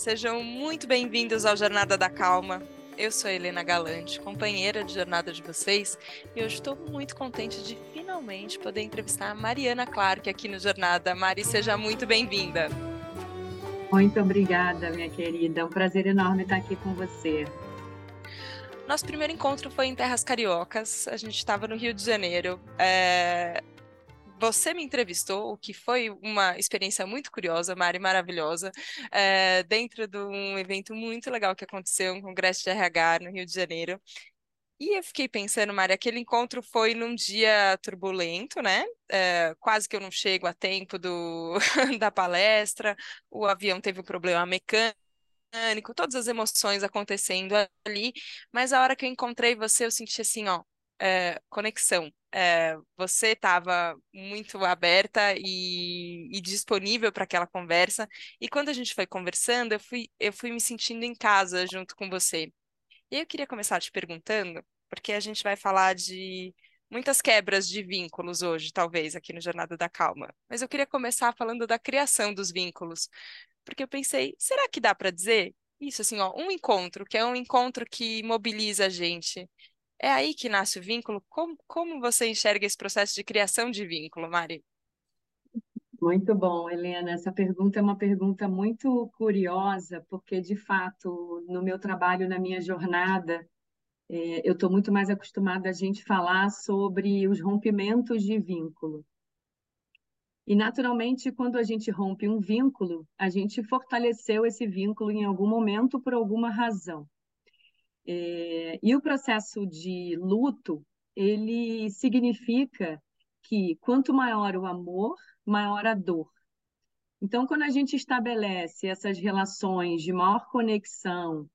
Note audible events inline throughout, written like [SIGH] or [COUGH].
sejam muito bem-vindos ao Jornada da Calma. Eu sou a Helena Galante, companheira de jornada de vocês, e hoje estou muito contente de finalmente poder entrevistar a Mariana Clark aqui no Jornada. Mari, seja muito bem-vinda. Muito obrigada, minha querida. É um prazer enorme estar aqui com você. Nosso primeiro encontro foi em Terras Cariocas. A gente estava no Rio de Janeiro. É você me entrevistou, o que foi uma experiência muito curiosa, Mari, maravilhosa, é, dentro de um evento muito legal que aconteceu, um congresso de RH no Rio de Janeiro. E eu fiquei pensando, Mari, aquele encontro foi num dia turbulento, né? É, quase que eu não chego a tempo do, [LAUGHS] da palestra, o avião teve um problema mecânico, todas as emoções acontecendo ali, mas a hora que eu encontrei você, eu senti assim, ó, é, conexão. É, você estava muito aberta e, e disponível para aquela conversa. E quando a gente foi conversando, eu fui, eu fui me sentindo em casa junto com você. E eu queria começar te perguntando, porque a gente vai falar de muitas quebras de vínculos hoje, talvez, aqui no Jornada da Calma. Mas eu queria começar falando da criação dos vínculos, porque eu pensei, será que dá para dizer isso assim, ó, um encontro, que é um encontro que mobiliza a gente, é aí que nasce o vínculo? Como, como você enxerga esse processo de criação de vínculo, Mari? Muito bom, Helena. Essa pergunta é uma pergunta muito curiosa, porque, de fato, no meu trabalho, na minha jornada, é, eu estou muito mais acostumada a gente falar sobre os rompimentos de vínculo. E, naturalmente, quando a gente rompe um vínculo, a gente fortaleceu esse vínculo em algum momento por alguma razão. É, e o processo de luto, ele significa que quanto maior o amor, maior a dor. Então, quando a gente estabelece essas relações de maior conexão,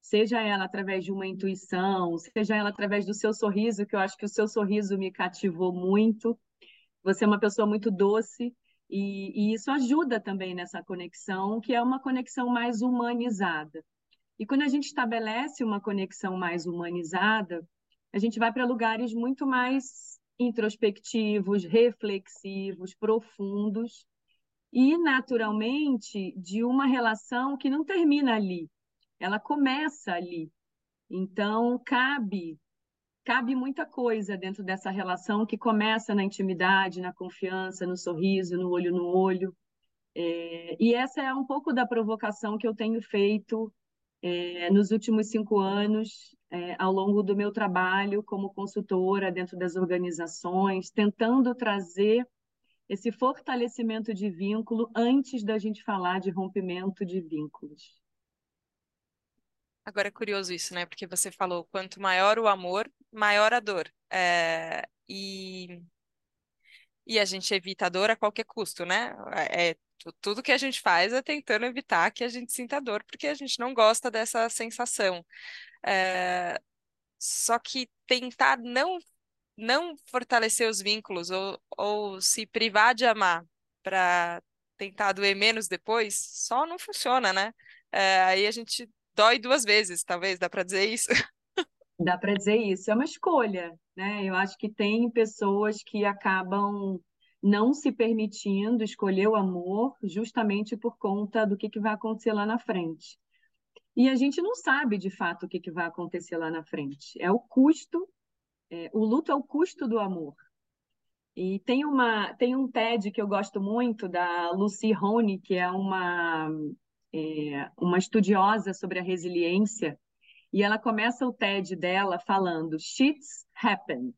seja ela através de uma intuição, seja ela através do seu sorriso, que eu acho que o seu sorriso me cativou muito. Você é uma pessoa muito doce e, e isso ajuda também nessa conexão, que é uma conexão mais humanizada. E quando a gente estabelece uma conexão mais humanizada, a gente vai para lugares muito mais introspectivos, reflexivos, profundos e, naturalmente, de uma relação que não termina ali, ela começa ali. Então, cabe cabe muita coisa dentro dessa relação que começa na intimidade, na confiança, no sorriso, no olho no olho. É, e essa é um pouco da provocação que eu tenho feito é, nos últimos cinco anos, é, ao longo do meu trabalho como consultora dentro das organizações, tentando trazer esse fortalecimento de vínculo antes da gente falar de rompimento de vínculos. Agora é curioso isso, né? Porque você falou quanto maior o amor, maior a dor. É, e, e a gente evita a dor a qualquer custo, né? É, tudo que a gente faz é tentando evitar que a gente sinta dor, porque a gente não gosta dessa sensação. É... Só que tentar não, não fortalecer os vínculos ou, ou se privar de amar para tentar doer menos depois, só não funciona, né? É, aí a gente dói duas vezes, talvez, dá para dizer isso? [LAUGHS] Dá para dizer isso, é uma escolha, né? Eu acho que tem pessoas que acabam não se permitindo escolher o amor justamente por conta do que, que vai acontecer lá na frente. E a gente não sabe de fato o que, que vai acontecer lá na frente. É o custo, é, o luto é o custo do amor. E tem, uma, tem um TED que eu gosto muito, da Lucy Rony, que é uma, é, uma estudiosa sobre a resiliência, e ela começa o TED dela falando: Shits happen.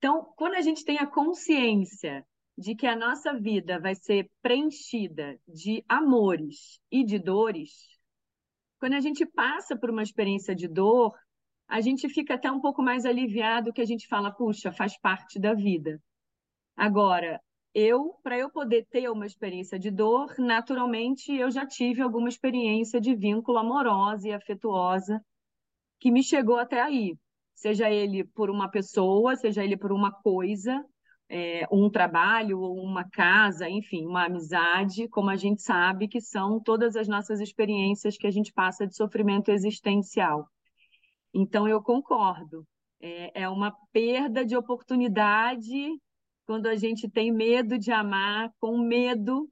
Então, quando a gente tem a consciência de que a nossa vida vai ser preenchida de amores e de dores, quando a gente passa por uma experiência de dor, a gente fica até um pouco mais aliviado que a gente fala, puxa, faz parte da vida. Agora, eu, para eu poder ter uma experiência de dor, naturalmente eu já tive alguma experiência de vínculo amorosa e afetuosa que me chegou até aí seja ele por uma pessoa, seja ele por uma coisa, é, um trabalho, uma casa, enfim, uma amizade, como a gente sabe que são todas as nossas experiências que a gente passa de sofrimento existencial. Então, eu concordo. É, é uma perda de oportunidade quando a gente tem medo de amar, com medo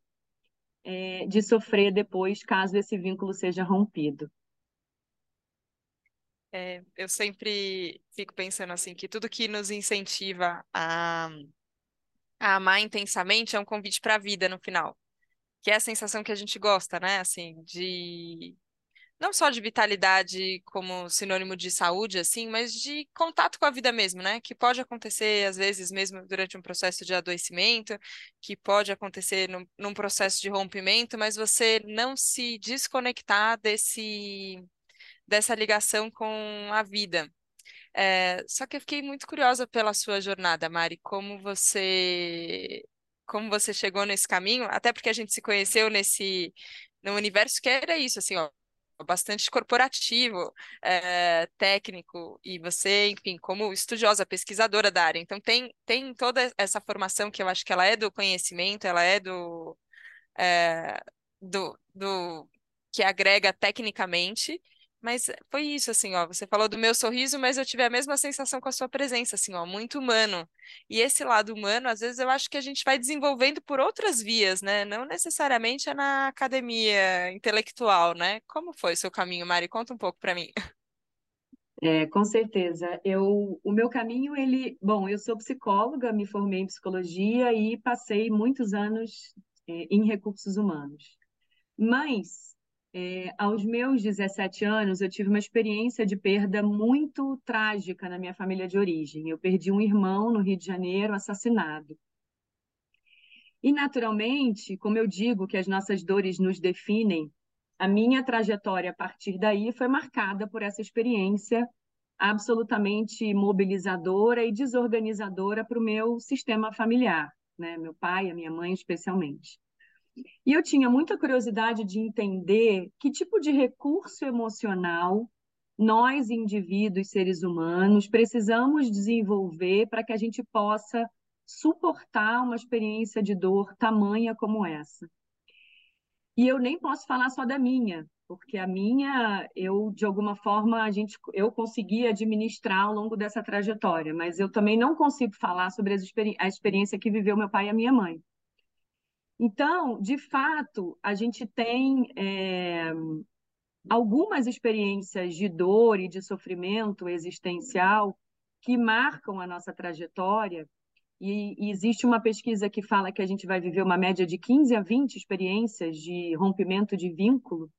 é, de sofrer depois, caso esse vínculo seja rompido. É, eu sempre fico pensando assim que tudo que nos incentiva a, a amar intensamente é um convite para a vida no final, que é a sensação que a gente gosta, né? Assim, de não só de vitalidade como sinônimo de saúde, assim, mas de contato com a vida mesmo, né? Que pode acontecer, às vezes, mesmo durante um processo de adoecimento, que pode acontecer num, num processo de rompimento, mas você não se desconectar desse, dessa ligação com a vida. É, só que eu fiquei muito curiosa pela sua jornada, Mari, como você como você chegou nesse caminho, até porque a gente se conheceu nesse no universo que era isso, assim, ó, bastante corporativo, é, técnico, e você, enfim, como estudiosa, pesquisadora da área. Então, tem, tem toda essa formação que eu acho que ela é do conhecimento, ela é do, é, do, do que agrega tecnicamente, mas foi isso, assim, ó. Você falou do meu sorriso, mas eu tive a mesma sensação com a sua presença, assim, ó, muito humano. E esse lado humano, às vezes, eu acho que a gente vai desenvolvendo por outras vias, né? Não necessariamente é na academia intelectual, né? Como foi o seu caminho, Mari? Conta um pouco para mim. [LAUGHS] É, com certeza. Eu, o meu caminho, ele, bom, eu sou psicóloga, me formei em psicologia e passei muitos anos é, em recursos humanos. Mas é, aos meus 17 anos, eu tive uma experiência de perda muito trágica na minha família de origem. Eu perdi um irmão no Rio de Janeiro, assassinado. E, naturalmente, como eu digo que as nossas dores nos definem, a minha trajetória a partir daí foi marcada por essa experiência absolutamente mobilizadora e desorganizadora para o meu sistema familiar, né? meu pai, a minha mãe especialmente. E eu tinha muita curiosidade de entender que tipo de recurso emocional nós, indivíduos, seres humanos, precisamos desenvolver para que a gente possa suportar uma experiência de dor tamanha como essa. E eu nem posso falar só da minha, porque a minha, eu de alguma forma a gente, eu consegui administrar ao longo dessa trajetória, mas eu também não consigo falar sobre a experiência que viveu meu pai e a minha mãe. Então, de fato, a gente tem é, algumas experiências de dor e de sofrimento existencial que marcam a nossa trajetória. E, e, existe uma pesquisa que fala que a gente vai viver uma média de 15 a 20 experiências de rompimento de vínculo.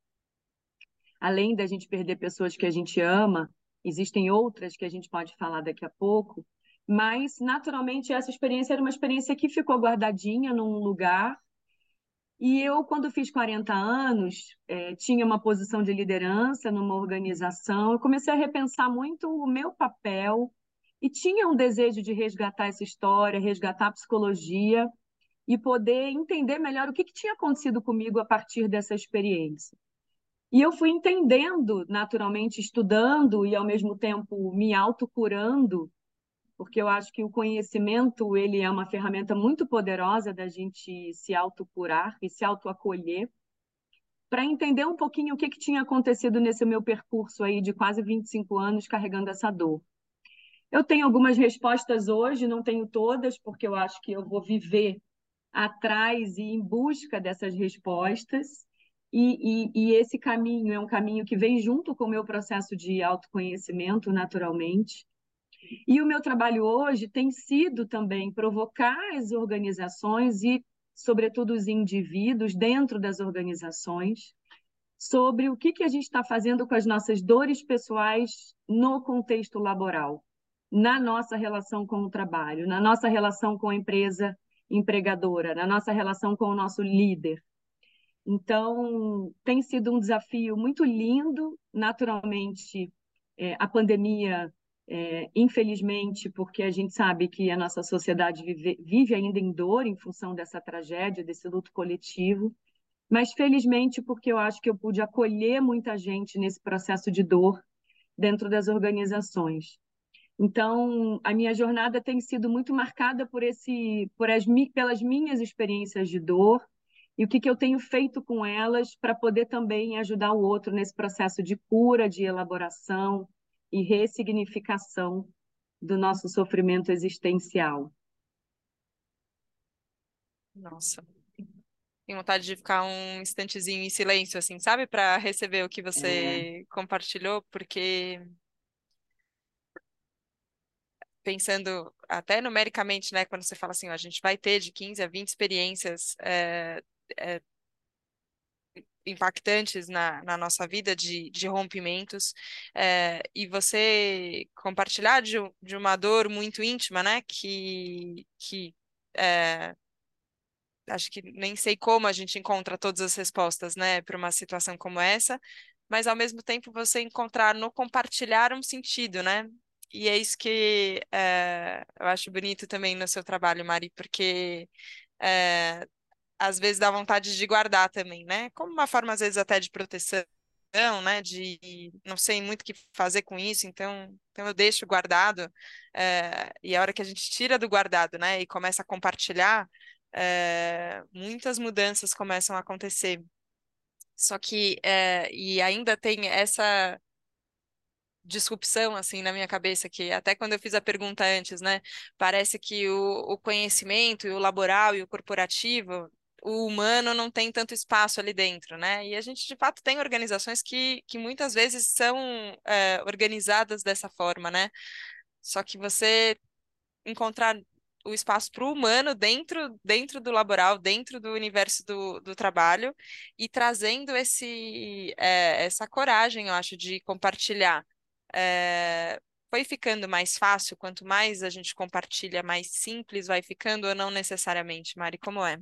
Além da gente perder pessoas que a gente ama, existem outras que a gente pode falar daqui a pouco. Mas, naturalmente, essa experiência era uma experiência que ficou guardadinha num lugar e eu, quando fiz 40 anos, é, tinha uma posição de liderança numa organização. Eu comecei a repensar muito o meu papel e tinha um desejo de resgatar essa história, resgatar a psicologia e poder entender melhor o que, que tinha acontecido comigo a partir dessa experiência. E eu fui entendendo, naturalmente, estudando e, ao mesmo tempo, me autocurando porque eu acho que o conhecimento ele é uma ferramenta muito poderosa da gente se autocurar e se autoacolher para entender um pouquinho o que, que tinha acontecido nesse meu percurso aí de quase 25 anos carregando essa dor. Eu tenho algumas respostas hoje, não tenho todas, porque eu acho que eu vou viver atrás e em busca dessas respostas. E, e, e, esse caminho é um caminho que vem junto com o meu processo de autoconhecimento, naturalmente. E o meu trabalho hoje tem sido também provocar as organizações e, sobretudo, os indivíduos dentro das organizações sobre o que, que a gente está fazendo com as nossas dores pessoais no contexto laboral, na nossa relação com o trabalho, na nossa relação com a empresa empregadora, na nossa relação com o nosso líder. Então, tem sido um desafio muito lindo. Naturalmente, é, a pandemia é, infelizmente, porque a gente sabe que a nossa sociedade vive, vive ainda em dor em função dessa tragédia, desse luto coletivo, mas felizmente porque eu acho que eu pude acolher muita gente nesse processo de dor dentro das organizações. Então, a minha jornada tem sido muito marcada por esse, por as, pelas minhas experiências de dor e o que, que eu tenho feito com elas para poder também ajudar o outro nesse processo de cura, de elaboração, e ressignificação do nosso sofrimento existencial. Nossa, tenho vontade de ficar um instantezinho em silêncio, assim, sabe? Para receber o que É, você compartilhou, porque pensando até numericamente, né, quando você fala assim, ó, a gente vai ter de 15 a 20 experiências é, é, impactantes na, na nossa vida de, de rompimentos, é, e você compartilhar de, de uma dor muito íntima, né, que, que é, acho que nem sei como a gente encontra todas as respostas, né, para uma situação como essa, mas ao mesmo tempo você encontrar no compartilhar um sentido, né? E é isso que é, eu acho bonito também no seu trabalho, Mari, porque é, às vezes dá vontade de guardar também, né? Como uma forma, às vezes, até de proteção, né? De não sei muito o que fazer com isso, então, então eu deixo guardado. é, e a hora que a gente tira do guardado, né? E começa a compartilhar, é, muitas mudanças começam a acontecer. Só que, é, e ainda tem essa disrupção assim na minha cabeça que até quando eu fiz a pergunta antes, né, parece que o, o conhecimento e o laboral e o corporativo, o humano não tem tanto espaço ali dentro, né? E a gente de fato tem organizações que, que muitas vezes são é, organizadas dessa forma, né? Só que você encontrar o espaço para o humano dentro, dentro do laboral, dentro do universo do, do trabalho e trazendo esse, é, essa coragem, eu acho, de compartilhar é, foi ficando mais fácil? Quanto mais a gente compartilha, mais simples vai ficando ou não necessariamente, Mari? Como é?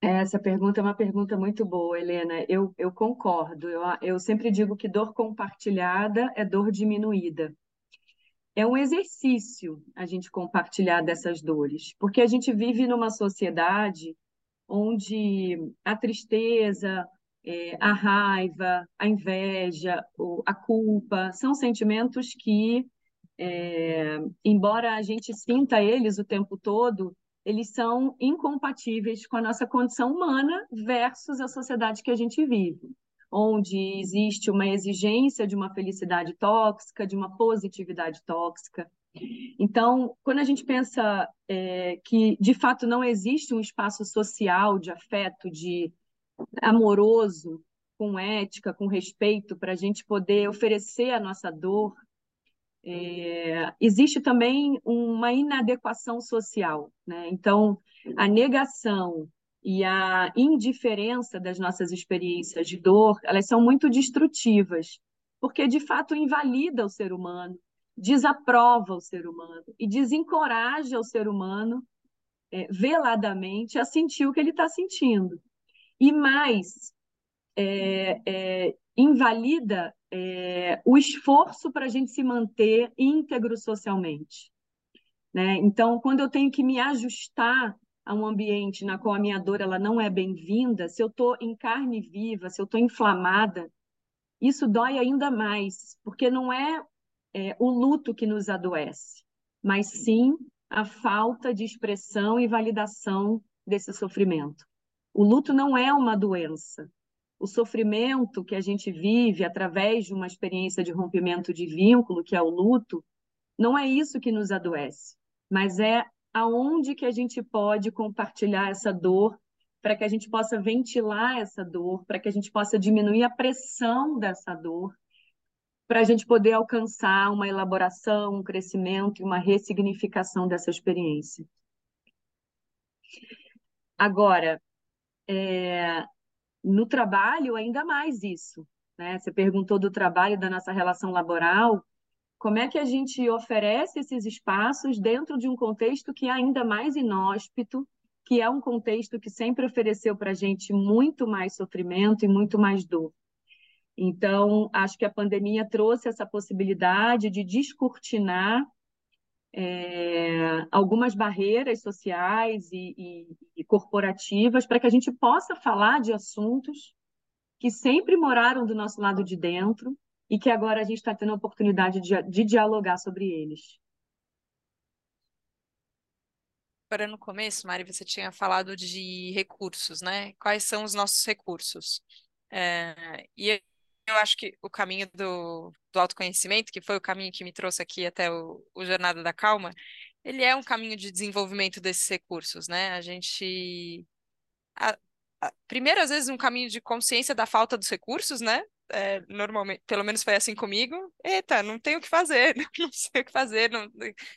Essa pergunta é uma pergunta muito boa, Helena. Eu, eu concordo. Eu, eu sempre digo que dor compartilhada é dor diminuída. É um exercício a gente compartilhar dessas dores, porque a gente vive numa sociedade onde a tristeza, é, a raiva, a inveja, a culpa, são sentimentos que, é, embora a gente sinta eles o tempo todo, eles são incompatíveis com a nossa condição humana versus a sociedade que a gente vive, onde existe uma exigência de uma felicidade tóxica, de uma positividade tóxica. Então, quando a gente pensa é, que de fato não existe um espaço social de afeto, de amoroso, com ética, com respeito, para a gente poder oferecer a nossa dor, é, existe também uma inadequação social. Né? Então, a negação e a indiferença das nossas experiências de dor, elas são muito destrutivas, porque de fato invalida o ser humano, desaprova o ser humano e desencoraja o ser humano é, veladamente a sentir o que ele está sentindo. E mais, é, é, invalida é, o esforço para a gente se manter íntegro socialmente. Né? Então, quando eu tenho que me ajustar a um ambiente na qual a minha dor ela não é bem-vinda, se eu estou em carne viva, se eu estou inflamada, isso dói ainda mais, porque não é, é o luto que nos adoece, mas sim a falta de expressão e validação desse sofrimento. O luto não é uma doença. O sofrimento que a gente vive através de uma experiência de rompimento de vínculo, que é o luto, não é isso que nos adoece, mas é aonde que a gente pode compartilhar essa dor para que a gente possa ventilar essa dor, para que a gente possa diminuir a pressão dessa dor, para a gente poder alcançar uma elaboração, um crescimento e uma ressignificação dessa experiência. Agora, é, no trabalho, ainda mais isso. Né? Você perguntou do trabalho, da nossa relação laboral. Como é que a gente oferece esses espaços dentro de um contexto que é ainda mais inóspito, que é um contexto que sempre ofereceu para a gente muito mais sofrimento e muito mais dor? Então, acho que a pandemia trouxe essa possibilidade de descortinar é, algumas barreiras sociais e, e, e corporativas para que a gente possa falar de assuntos que sempre moraram do nosso lado de dentro e que agora a gente está tendo a oportunidade de, de dialogar sobre eles. Agora, no começo, Mari, você tinha falado de recursos, né? Quais são os nossos recursos? É, e eu acho que o caminho do, do autoconhecimento, que foi o caminho que me trouxe aqui até o, o Jornada da Calma, ele é um caminho de desenvolvimento desses recursos, né? A gente a, a, primeiro, às vezes, um caminho de consciência da falta dos recursos, né? É, normalmente, pelo menos foi assim comigo. Eita, não tenho o que fazer, [LAUGHS] não sei o que fazer. Não,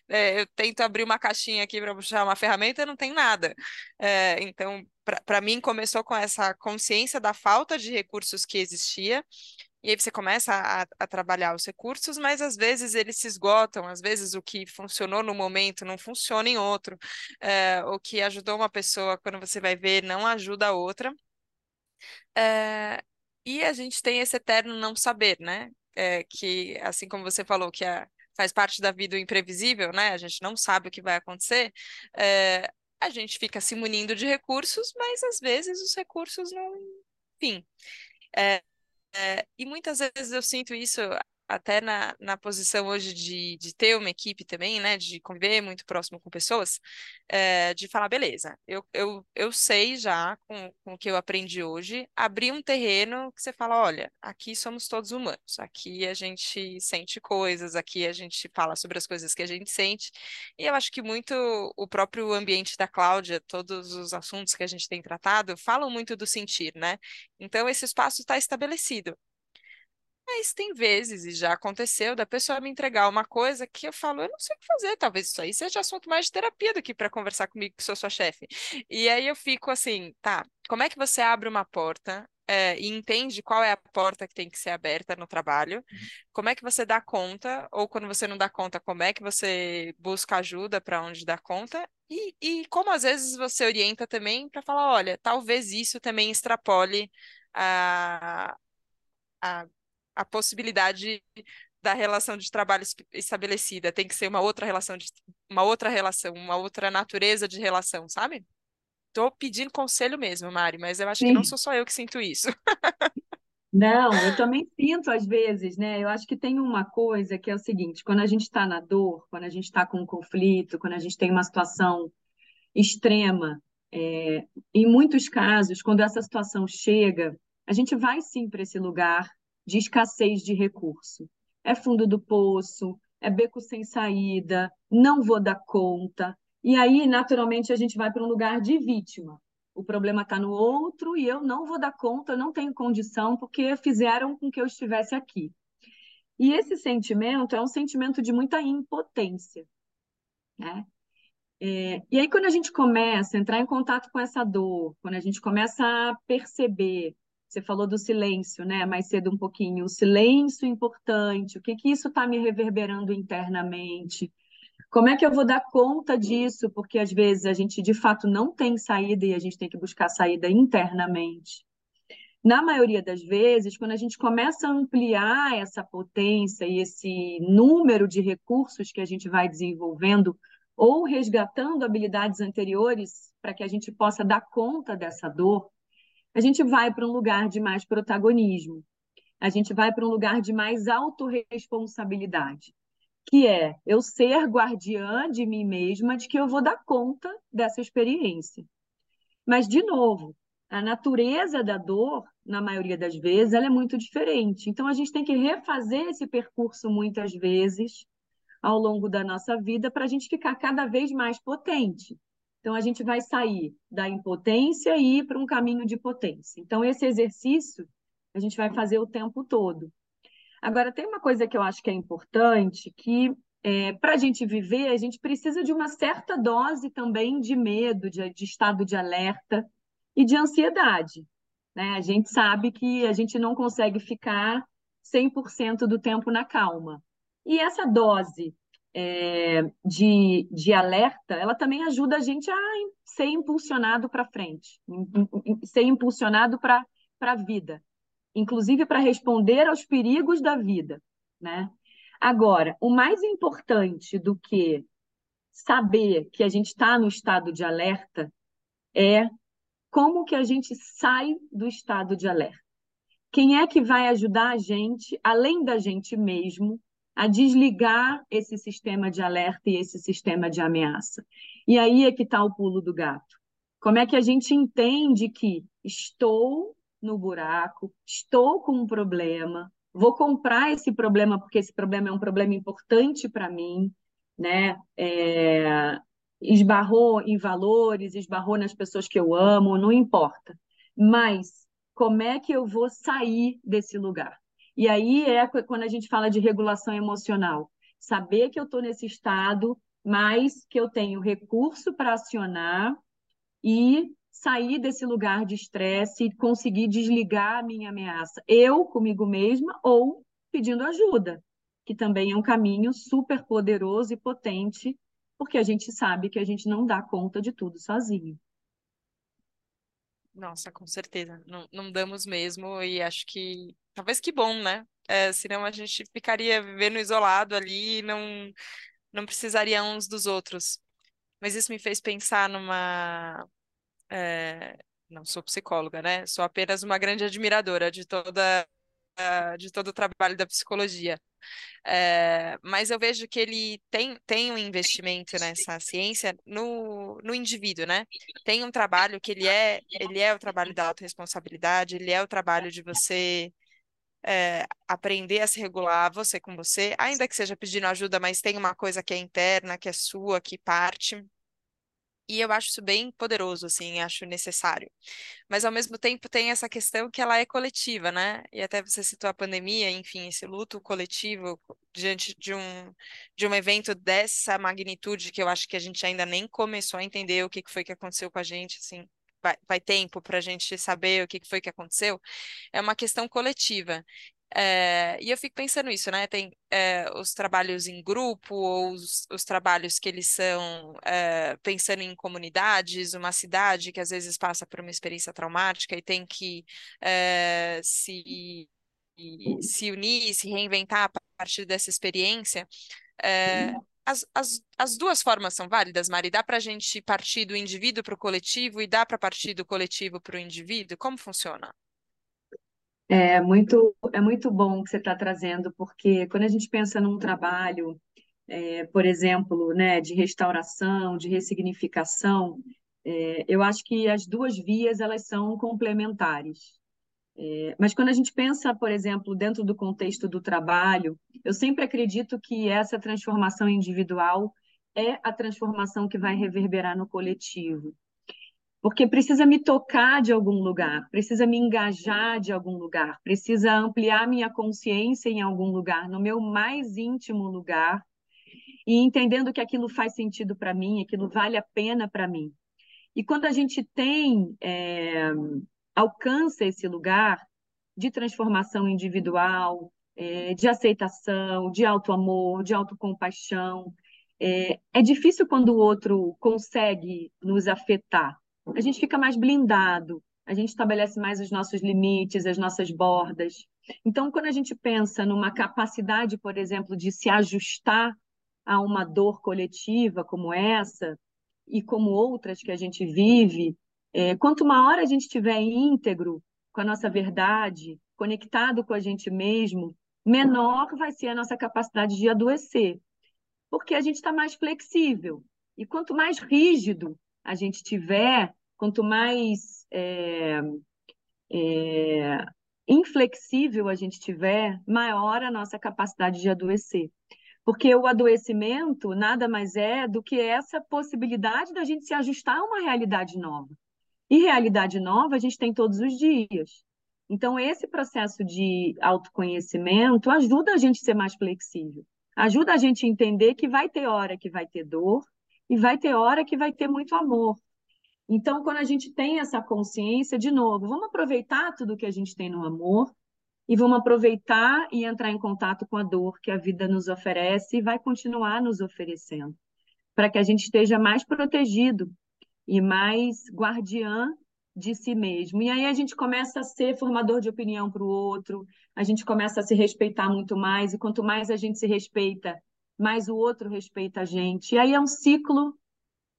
é, eu tento abrir uma caixinha aqui para puxar uma ferramenta, não tem nada. É, então, para mim, começou com essa consciência da falta de recursos que existia. E aí você começa a, a, trabalhar os recursos, mas às vezes eles se esgotam, às vezes o que funcionou no momento não funciona em outro, é, o que ajudou uma pessoa, quando você vai ver, não ajuda a outra. É, e a gente tem esse eterno não saber, né? É, que, assim como você falou, que é, faz parte da vida imprevisível, né? A gente não sabe o que vai acontecer. É, a gente fica se munindo de recursos, mas às vezes os recursos não. Enfim. É, é, e muitas vezes eu sinto isso até na, na posição hoje de, de ter uma equipe também, né, de conviver muito próximo com pessoas, é, de falar, beleza, eu, eu, eu sei já, com, com o que eu aprendi hoje, abrir um terreno que você fala, olha, aqui somos todos humanos, aqui a gente sente coisas, aqui a gente fala sobre as coisas que a gente sente, e eu acho que muito o próprio ambiente da Cláudia, todos os assuntos que a gente tem tratado, falam muito do sentir, né? Então, esse espaço está estabelecido. Mas tem vezes, e já aconteceu, da pessoa me entregar uma coisa que eu falo, eu não sei o que fazer, talvez isso aí seja assunto mais de terapia do que para conversar comigo, que sou sua chefe. E aí eu fico assim, tá, como é que você abre uma porta é, e entende qual é a porta que tem que ser aberta no trabalho? Uhum. Como é que você dá conta? Ou quando você não dá conta, como é que você busca ajuda para onde dá conta? E, e como às vezes você orienta também para falar, olha, talvez isso também extrapole a, a a possibilidade da relação de trabalho estabelecida, tem que ser uma outra relação, de, uma outra relação, uma outra natureza de relação, sabe? Tô pedindo conselho mesmo, Mari, mas eu acho Sim. que não sou só eu que sinto isso. [LAUGHS] Não, eu também sinto às vezes, né? Eu acho que tem uma coisa que é o seguinte: quando a gente está na dor, quando a gente está com um conflito, quando a gente tem uma situação extrema, é, em muitos casos, quando essa situação chega, a gente vai sim para esse lugar de escassez de recurso. É fundo do poço, é beco sem saída, não vou dar conta. E aí, naturalmente, a gente vai para um lugar de vítima. O problema está no outro e eu não vou dar conta, não tenho condição, porque fizeram com que eu estivesse aqui. E esse sentimento é um sentimento de muita impotência. Né? É, e aí, quando a gente começa a entrar em contato com essa dor, quando a gente começa a perceber você falou do silêncio, né? Mais cedo um pouquinho. O silêncio importante, o que que isso está me reverberando internamente? Como é que eu vou dar conta disso? Porque às vezes a gente de fato não tem saída e a gente tem que buscar saída internamente. Na maioria das vezes, quando a gente começa a ampliar essa potência e esse número de recursos que a gente vai desenvolvendo ou resgatando habilidades anteriores para que a gente possa dar conta dessa dor, a gente vai para um lugar de mais protagonismo, a gente vai para um lugar de mais autorresponsabilidade, que é eu ser guardiã de mim mesma, de que eu vou dar conta dessa experiência. Mas, de novo, a natureza da dor, na maioria das vezes, ela é muito diferente. Então, a gente tem que refazer esse percurso muitas vezes ao longo da nossa vida para a gente ficar cada vez mais potente. Então, a gente vai sair da impotência e ir para um caminho de potência. Então, esse exercício a gente vai fazer o tempo todo. Agora, tem uma coisa que eu acho que é importante, que é, para a gente viver, a gente precisa de uma certa dose também de medo, de, de estado de alerta e de ansiedade. Né? A gente sabe que a gente não consegue ficar 100% do tempo na calma. E essa dose é, de, de alerta, ela também ajuda a gente a ser impulsionado para frente, ser impulsionado para a vida, inclusive para responder aos perigos da vida, né? Agora, o mais importante do que saber que a gente está no estado de alerta é como que a gente sai do estado de alerta. Quem é que vai ajudar a gente, além da gente mesmo, a desligar esse sistema de alerta e esse sistema de ameaça. E aí é que está o pulo do gato. Como é que a gente entende que estou no buraco, estou com um problema, vou comprar esse problema porque esse problema é um problema importante para mim, né? É... esbarrou em valores, esbarrou nas pessoas que eu amo, não importa. Mas como é que eu vou sair desse lugar? E aí é quando a gente fala de regulação emocional. Saber que eu estou nesse estado, mas que eu tenho recurso para acionar e sair desse lugar de estresse e conseguir desligar a minha ameaça, eu comigo mesma ou pedindo ajuda, que também é um caminho super poderoso e potente, porque a gente sabe que a gente não dá conta de tudo sozinho. Nossa, com certeza. Não, não damos mesmo, e acho que talvez que bom, né? É, senão a gente ficaria vivendo isolado ali e não, não precisaria uns dos outros. Mas isso me fez pensar numa. É, não sou psicóloga, né? Sou apenas uma grande admiradora de toda de todo o trabalho da psicologia. É, mas eu vejo que ele tem, tem um investimento nessa ciência no, no indivíduo, né? Tem um trabalho que ele é, ele é o trabalho da autorresponsabilidade, ele é o trabalho de você é, aprender a se regular, você com você, ainda que seja pedindo ajuda, mas tem uma coisa que é interna, que é sua, que parte. E eu acho isso bem poderoso, assim, acho necessário. Mas, ao mesmo tempo, tem essa questão que ela é coletiva, né? E até você citou a pandemia, enfim, esse luto coletivo diante de um, de um evento dessa magnitude, que eu acho que a gente ainda nem começou a entender o que foi que aconteceu com a gente, assim, vai, vai tempo para a gente saber o que foi que aconteceu, é uma questão coletiva. É, e eu fico pensando isso, né? Tem é, os trabalhos em grupo, ou os, os trabalhos que eles são é, pensando em comunidades, uma cidade que às vezes passa por uma experiência traumática e tem que se, se unir, se reinventar a partir dessa experiência. As, as, as duas formas são válidas, Mari? Dá para a gente partir do indivíduo para o coletivo e dá para partir do coletivo para o indivíduo? Como funciona? É muito, é muito bom que você está trazendo, porque quando a gente pensa num trabalho, é, por exemplo, né, de restauração, de ressignificação, é, eu acho que as duas vias elas são complementares. É, mas quando a gente pensa, por exemplo, dentro do contexto do trabalho, eu sempre acredito que essa transformação individual é a transformação que vai reverberar no coletivo porque precisa me tocar de algum lugar, precisa me engajar de algum lugar, precisa ampliar minha consciência em algum lugar, no meu mais íntimo lugar, e entendendo que aquilo faz sentido para mim, aquilo vale a pena para mim. E quando a gente tem, é, alcança esse lugar de transformação individual, é, de aceitação, de auto-amor, de autocompaixão, é, é difícil quando o outro consegue nos afetar, a gente fica mais blindado, a gente estabelece mais os nossos limites, as nossas bordas. Então, quando a gente pensa numa capacidade, por exemplo, de se ajustar a uma dor coletiva como essa e como outras que a gente vive, é, quanto maior a gente estiver íntegro com a nossa verdade, conectado com a gente mesmo, menor vai ser a nossa capacidade de adoecer, porque a gente está mais flexível. E quanto mais rígido a gente tiver, quanto mais é, é, inflexível a gente tiver, maior a nossa capacidade de adoecer. Porque o adoecimento nada mais é do que essa possibilidade da gente se ajustar a uma realidade nova. E realidade nova a gente tem todos os dias. Então, esse processo de autoconhecimento ajuda a gente a ser mais flexível, ajuda a gente a entender que vai ter hora que vai ter dor e vai ter hora que vai ter muito amor. Então, quando a gente tem essa consciência, de novo, vamos aproveitar tudo que a gente tem no amor e vamos aproveitar e entrar em contato com a dor que a vida nos oferece e vai continuar nos oferecendo, para que a gente esteja mais protegido e mais guardiã de si mesmo. E aí a gente começa a ser formador de opinião para o outro, a gente começa a se respeitar muito mais, e quanto mais a gente se respeita, mais o outro respeita a gente. E aí é um ciclo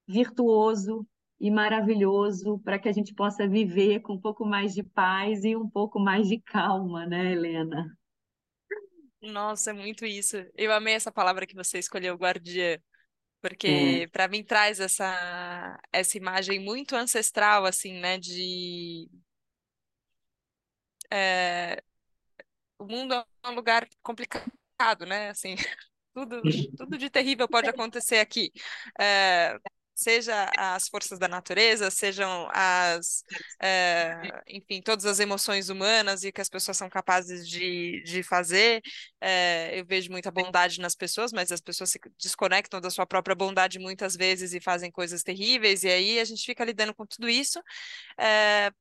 virtuoso e maravilhoso para que a gente possa viver com um pouco mais de paz e um pouco mais de calma, né, Helena? Nossa, é muito isso. Eu amei essa palavra que você escolheu, guardiã, porque é. para mim traz essa essa imagem muito ancestral, assim, né, de é... o mundo é um lugar complicado, né, assim, [LAUGHS] tudo tudo de terrível pode acontecer aqui. É seja as forças da natureza, sejam as, é, enfim, todas as emoções humanas e que as pessoas são capazes de, de fazer. É, eu vejo muita bondade nas pessoas, mas as pessoas se desconectam da sua própria bondade muitas vezes e fazem coisas terríveis, e aí a gente fica lidando com tudo isso. É,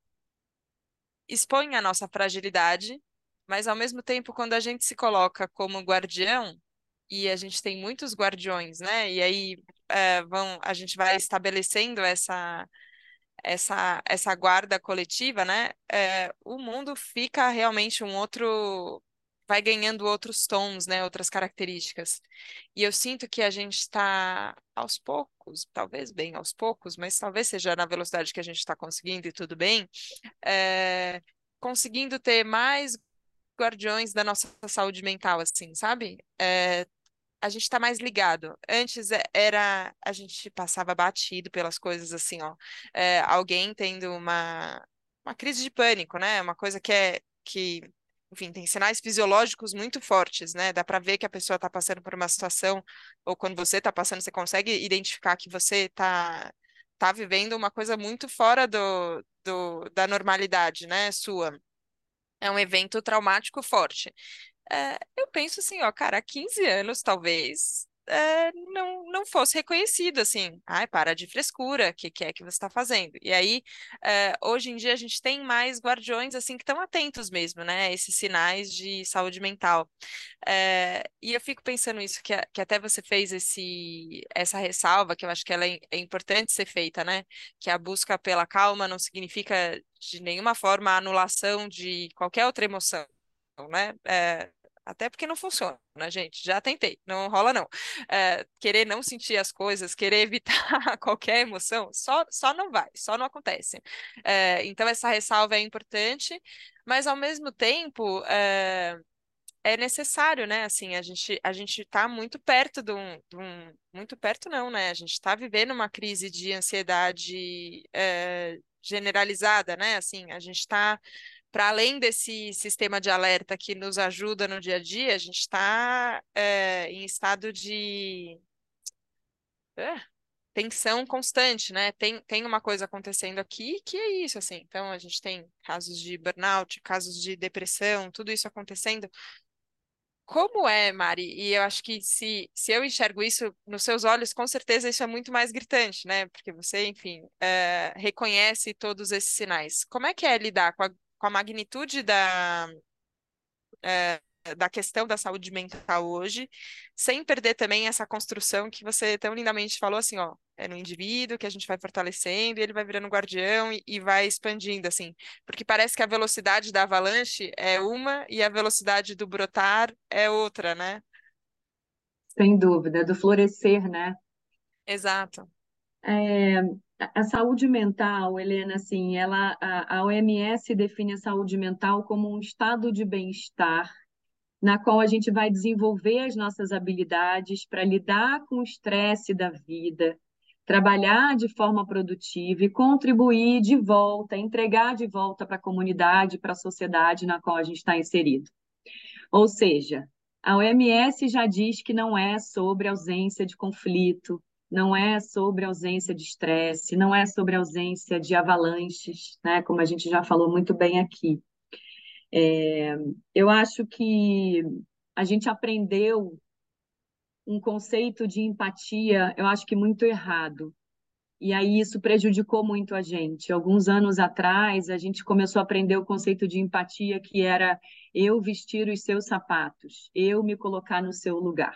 expõe a nossa fragilidade, mas ao mesmo tempo, quando a gente se coloca como guardião, e a gente tem muitos guardiões, né? E aí é, vão, a gente vai estabelecendo essa, essa, essa guarda coletiva, né? É, o mundo fica realmente um outro, vai ganhando outros tons, né? Outras características. E eu sinto que a gente está aos poucos, talvez bem aos poucos, mas talvez seja na velocidade que a gente está conseguindo e tudo bem, é, conseguindo ter mais guardiões da nossa saúde mental, assim, sabe? É, a gente está mais ligado. Antes é, era a gente passava batido pelas coisas assim, ó. É, alguém tendo uma, uma crise de pânico, né? Uma coisa que é que, enfim, tem sinais fisiológicos muito fortes, né? Dá para ver que a pessoa está passando por uma situação, ou quando você está passando, você consegue identificar que você está tá vivendo uma coisa muito fora do, do, da normalidade, né? Sua. É um evento traumático forte. É, eu penso assim, ó, cara, há 15 anos, talvez, é, não, não fosse reconhecido, assim, ai, para de frescura, o que, que é que você está fazendo? E aí, é, hoje em dia, a gente tem mais guardiões, assim, que estão atentos mesmo, né, esses sinais de saúde mental. É, e eu fico pensando isso, que, que até você fez esse, essa ressalva, que eu acho que ela é, é importante ser feita, né, que a busca pela calma não significa de nenhuma forma a anulação de qualquer outra emoção, né? É, até porque não funciona, né, gente? Já tentei, não rola não. É, querer não sentir as coisas, querer evitar [LAUGHS] qualquer emoção, só, só não vai, só não acontece. É, então, essa ressalva é importante, mas ao mesmo tempo. É, é necessário, né? Assim, a gente a gente está muito perto de um, de um, muito perto não, né? A gente está vivendo uma crise de ansiedade é, generalizada, né? Assim, a gente está para além desse sistema de alerta que nos ajuda no dia a dia, a gente está é, em estado de é, tensão constante, né? Tem, tem uma coisa acontecendo aqui que é isso, assim. Então, a gente tem casos de burnout, casos de depressão, tudo isso acontecendo. Como é, Mari? E eu acho que se, se eu enxergo isso nos seus olhos, com certeza isso é muito mais gritante, né? Porque você, enfim, é, reconhece todos esses sinais. Como é que é lidar com a com a magnitude da, é, da questão da saúde mental hoje, sem perder também essa construção que você tão lindamente falou assim, ó, é no indivíduo que a gente vai fortalecendo e ele vai virando guardião e, e vai expandindo, assim, porque parece que a velocidade da avalanche é uma e a velocidade do brotar é outra, né? Sem dúvida, do florescer, né? Exato. É, a saúde mental, Helena, assim, ela, a, a OMS define a saúde mental como um estado de bem-estar na qual a gente vai desenvolver as nossas habilidades para lidar com o estresse da vida, trabalhar de forma produtiva e contribuir de volta, entregar de volta para a comunidade, para a sociedade na qual a gente está inserido. Ou seja, a OMS já diz que não é sobre ausência de conflito, não é sobre ausência de estresse, não é sobre ausência de avalanches, né? Como a gente já falou muito bem aqui. É, eu acho que a gente aprendeu um conceito de empatia, eu acho que muito errado. E aí isso prejudicou muito a gente. Alguns anos atrás, a gente começou a aprender o conceito de empatia, que era eu vestir os seus sapatos, eu me colocar no seu lugar.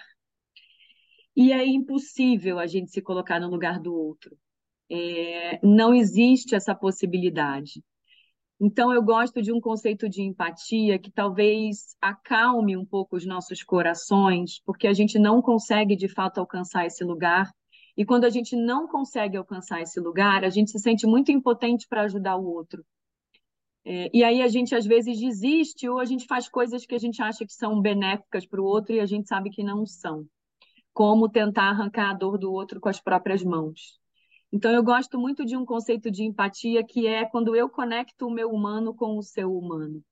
E é impossível a gente se colocar no lugar do outro. É, não existe essa possibilidade. Então, eu gosto de um conceito de empatia que talvez acalme um pouco os nossos corações, porque a gente não consegue de fato alcançar esse lugar. E quando a gente não consegue alcançar esse lugar, a gente se sente muito impotente para ajudar o outro. É, e aí a gente às vezes desiste ou a gente faz coisas que a gente acha que são benéficas para o outro e a gente sabe que não são como tentar arrancar a dor do outro com as próprias mãos. Então, eu gosto muito de um conceito de empatia que é quando eu conecto o meu humano com o seu humano.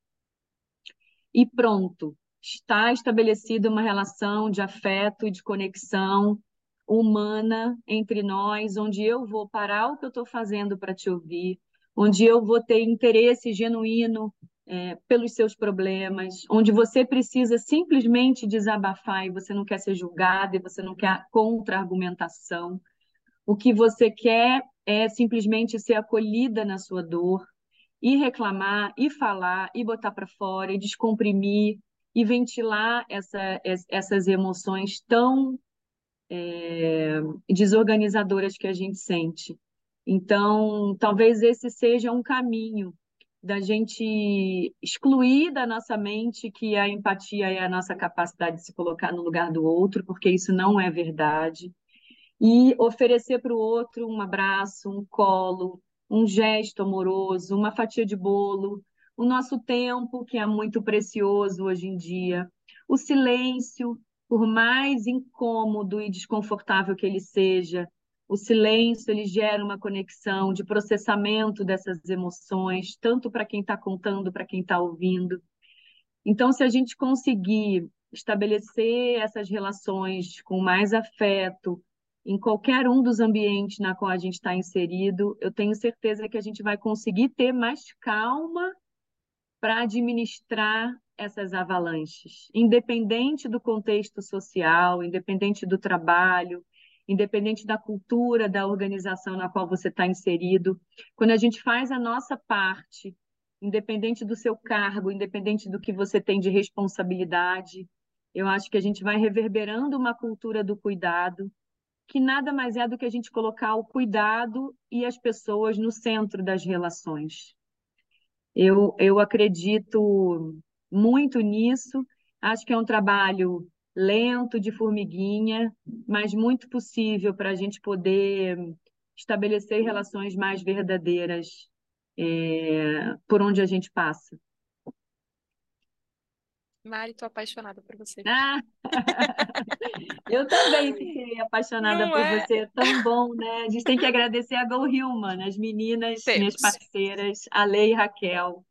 E pronto, está estabelecida uma relação de afeto e de conexão. humana entre nós, onde eu vou parar o que eu estou fazendo para te ouvir, onde eu vou ter interesse genuíno é, pelos seus problemas, onde você precisa simplesmente desabafar e você não quer ser julgada e você não quer contra-argumentação. O que você quer é simplesmente ser acolhida na sua dor e reclamar e falar e botar para fora e descomprimir e ventilar essa, essas emoções tão é, desorganizadoras que a gente sente. Então, talvez esse seja um caminho da gente excluir da nossa mente que a empatia é a nossa capacidade de se colocar no lugar do outro, porque isso não é verdade, e oferecer para o outro um abraço, um colo, um gesto amoroso, uma fatia de bolo, o nosso tempo, que é muito precioso hoje em dia, o silêncio, por mais incômodo e desconfortável que ele seja, o silêncio ele gera uma conexão de processamento dessas emoções, tanto para quem está contando, para quem está ouvindo. Então, se a gente conseguir estabelecer essas relações com mais afeto em qualquer um dos ambientes na qual a gente está inserido, eu tenho certeza que a gente vai conseguir ter mais calma para administrar essas avalanches, independente do contexto social, independente do trabalho, independente da cultura da organização na qual você está inserido. Quando a gente faz a nossa parte, independente do seu cargo, independente do que você tem de responsabilidade, eu acho que a gente vai reverberando uma cultura do cuidado, que nada mais é do que a gente colocar o cuidado e as pessoas no centro das relações. Eu, eu acredito muito nisso, acho que é um trabalho lento, de formiguinha, mas muito possível para a gente poder estabelecer relações mais verdadeiras é, por onde a gente passa. Mari, tô apaixonada por você. Ah, [LAUGHS] eu também fiquei apaixonada Não por é? você. É tão bom, né? A gente tem que agradecer a Go Human, as meninas, Temos. minhas parceiras, a Lei e Raquel,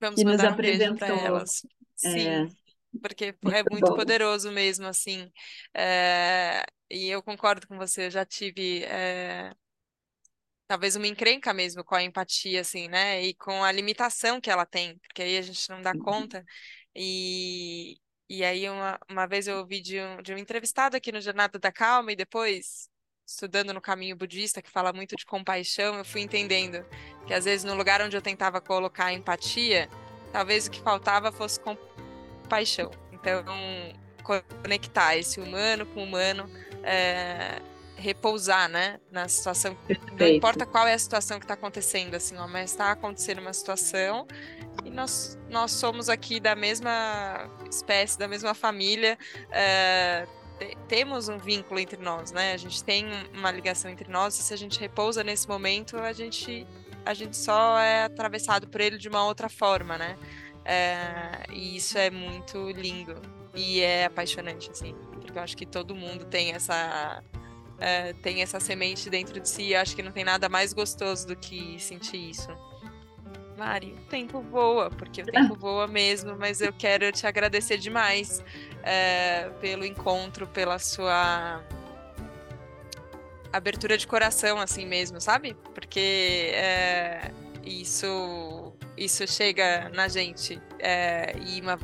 Vamos que nos apresentou. Um elas. Sim. É porque é muito poderoso mesmo, assim. É, e eu concordo com você, eu já tive é, talvez uma encrenca mesmo com a empatia, assim, né? E com a limitação que ela tem, porque aí a gente não dá uhum. conta. E, e aí uma, uma vez eu ouvi de um, de um entrevistado aqui no Jornada da Calma e depois estudando no caminho budista que fala muito de compaixão, eu fui entendendo que às vezes no lugar onde eu tentava colocar empatia, talvez o que faltava fosse paixão. Então, conectar esse humano com o humano, é, repousar, né, na situação. Perfeito. Não importa qual é a situação que está acontecendo, assim, ó, mas está acontecendo uma situação e nós, nós somos aqui da mesma espécie, da mesma família. É, temos um vínculo entre nós, né? A gente tem uma ligação entre nós e se a gente repousa nesse momento, a gente a gente só é atravessado por ele de uma outra forma, né? É, e isso é muito lindo e é apaixonante, assim, porque eu acho que todo mundo tem essa é, tem essa semente dentro de si. Eu acho que não tem nada mais gostoso do que sentir isso. Mari, o tempo voa, porque o tempo voa mesmo, mas eu quero te agradecer demais é, pelo encontro, pela sua abertura de coração, assim mesmo, sabe? Porque é, isso isso chega na gente é, e uma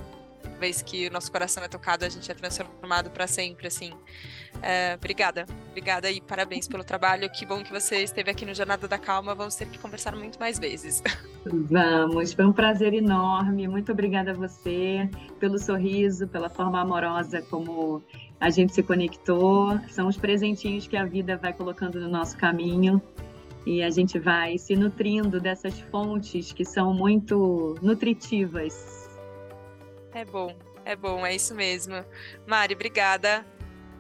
vez que o nosso coração é tocado, a gente é transformado para sempre, assim. É, obrigada, obrigada e parabéns pelo trabalho. Que bom que você esteve aqui no Jornada da Calma. Vamos ter que conversar muito mais vezes. Vamos, foi um prazer enorme. Muito obrigada a você pelo sorriso, pela forma amorosa como a gente se conectou. São os presentinhos que a vida vai colocando no nosso caminho e a gente vai se nutrindo dessas fontes que são muito nutritivas. É bom, é bom, é isso mesmo. Mari, obrigada.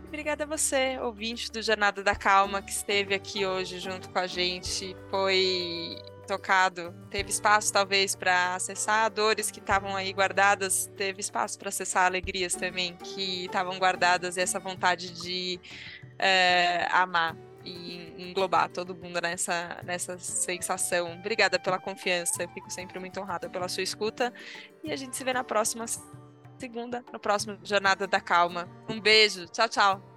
Obrigada a você, ouvinte do Jornada da Calma, que esteve aqui hoje junto com a gente. Foi tocado, teve espaço talvez para acessar dores que estavam aí guardadas, teve espaço para acessar alegrias também que estavam guardadas e essa vontade de é, amar e englobar todo mundo nessa, nessa sensação. Obrigada pela confiança, fico sempre muito honrada pela sua escuta e a gente se vê na próxima segunda, no próximo Jornada da Calma. Um beijo, tchau, tchau.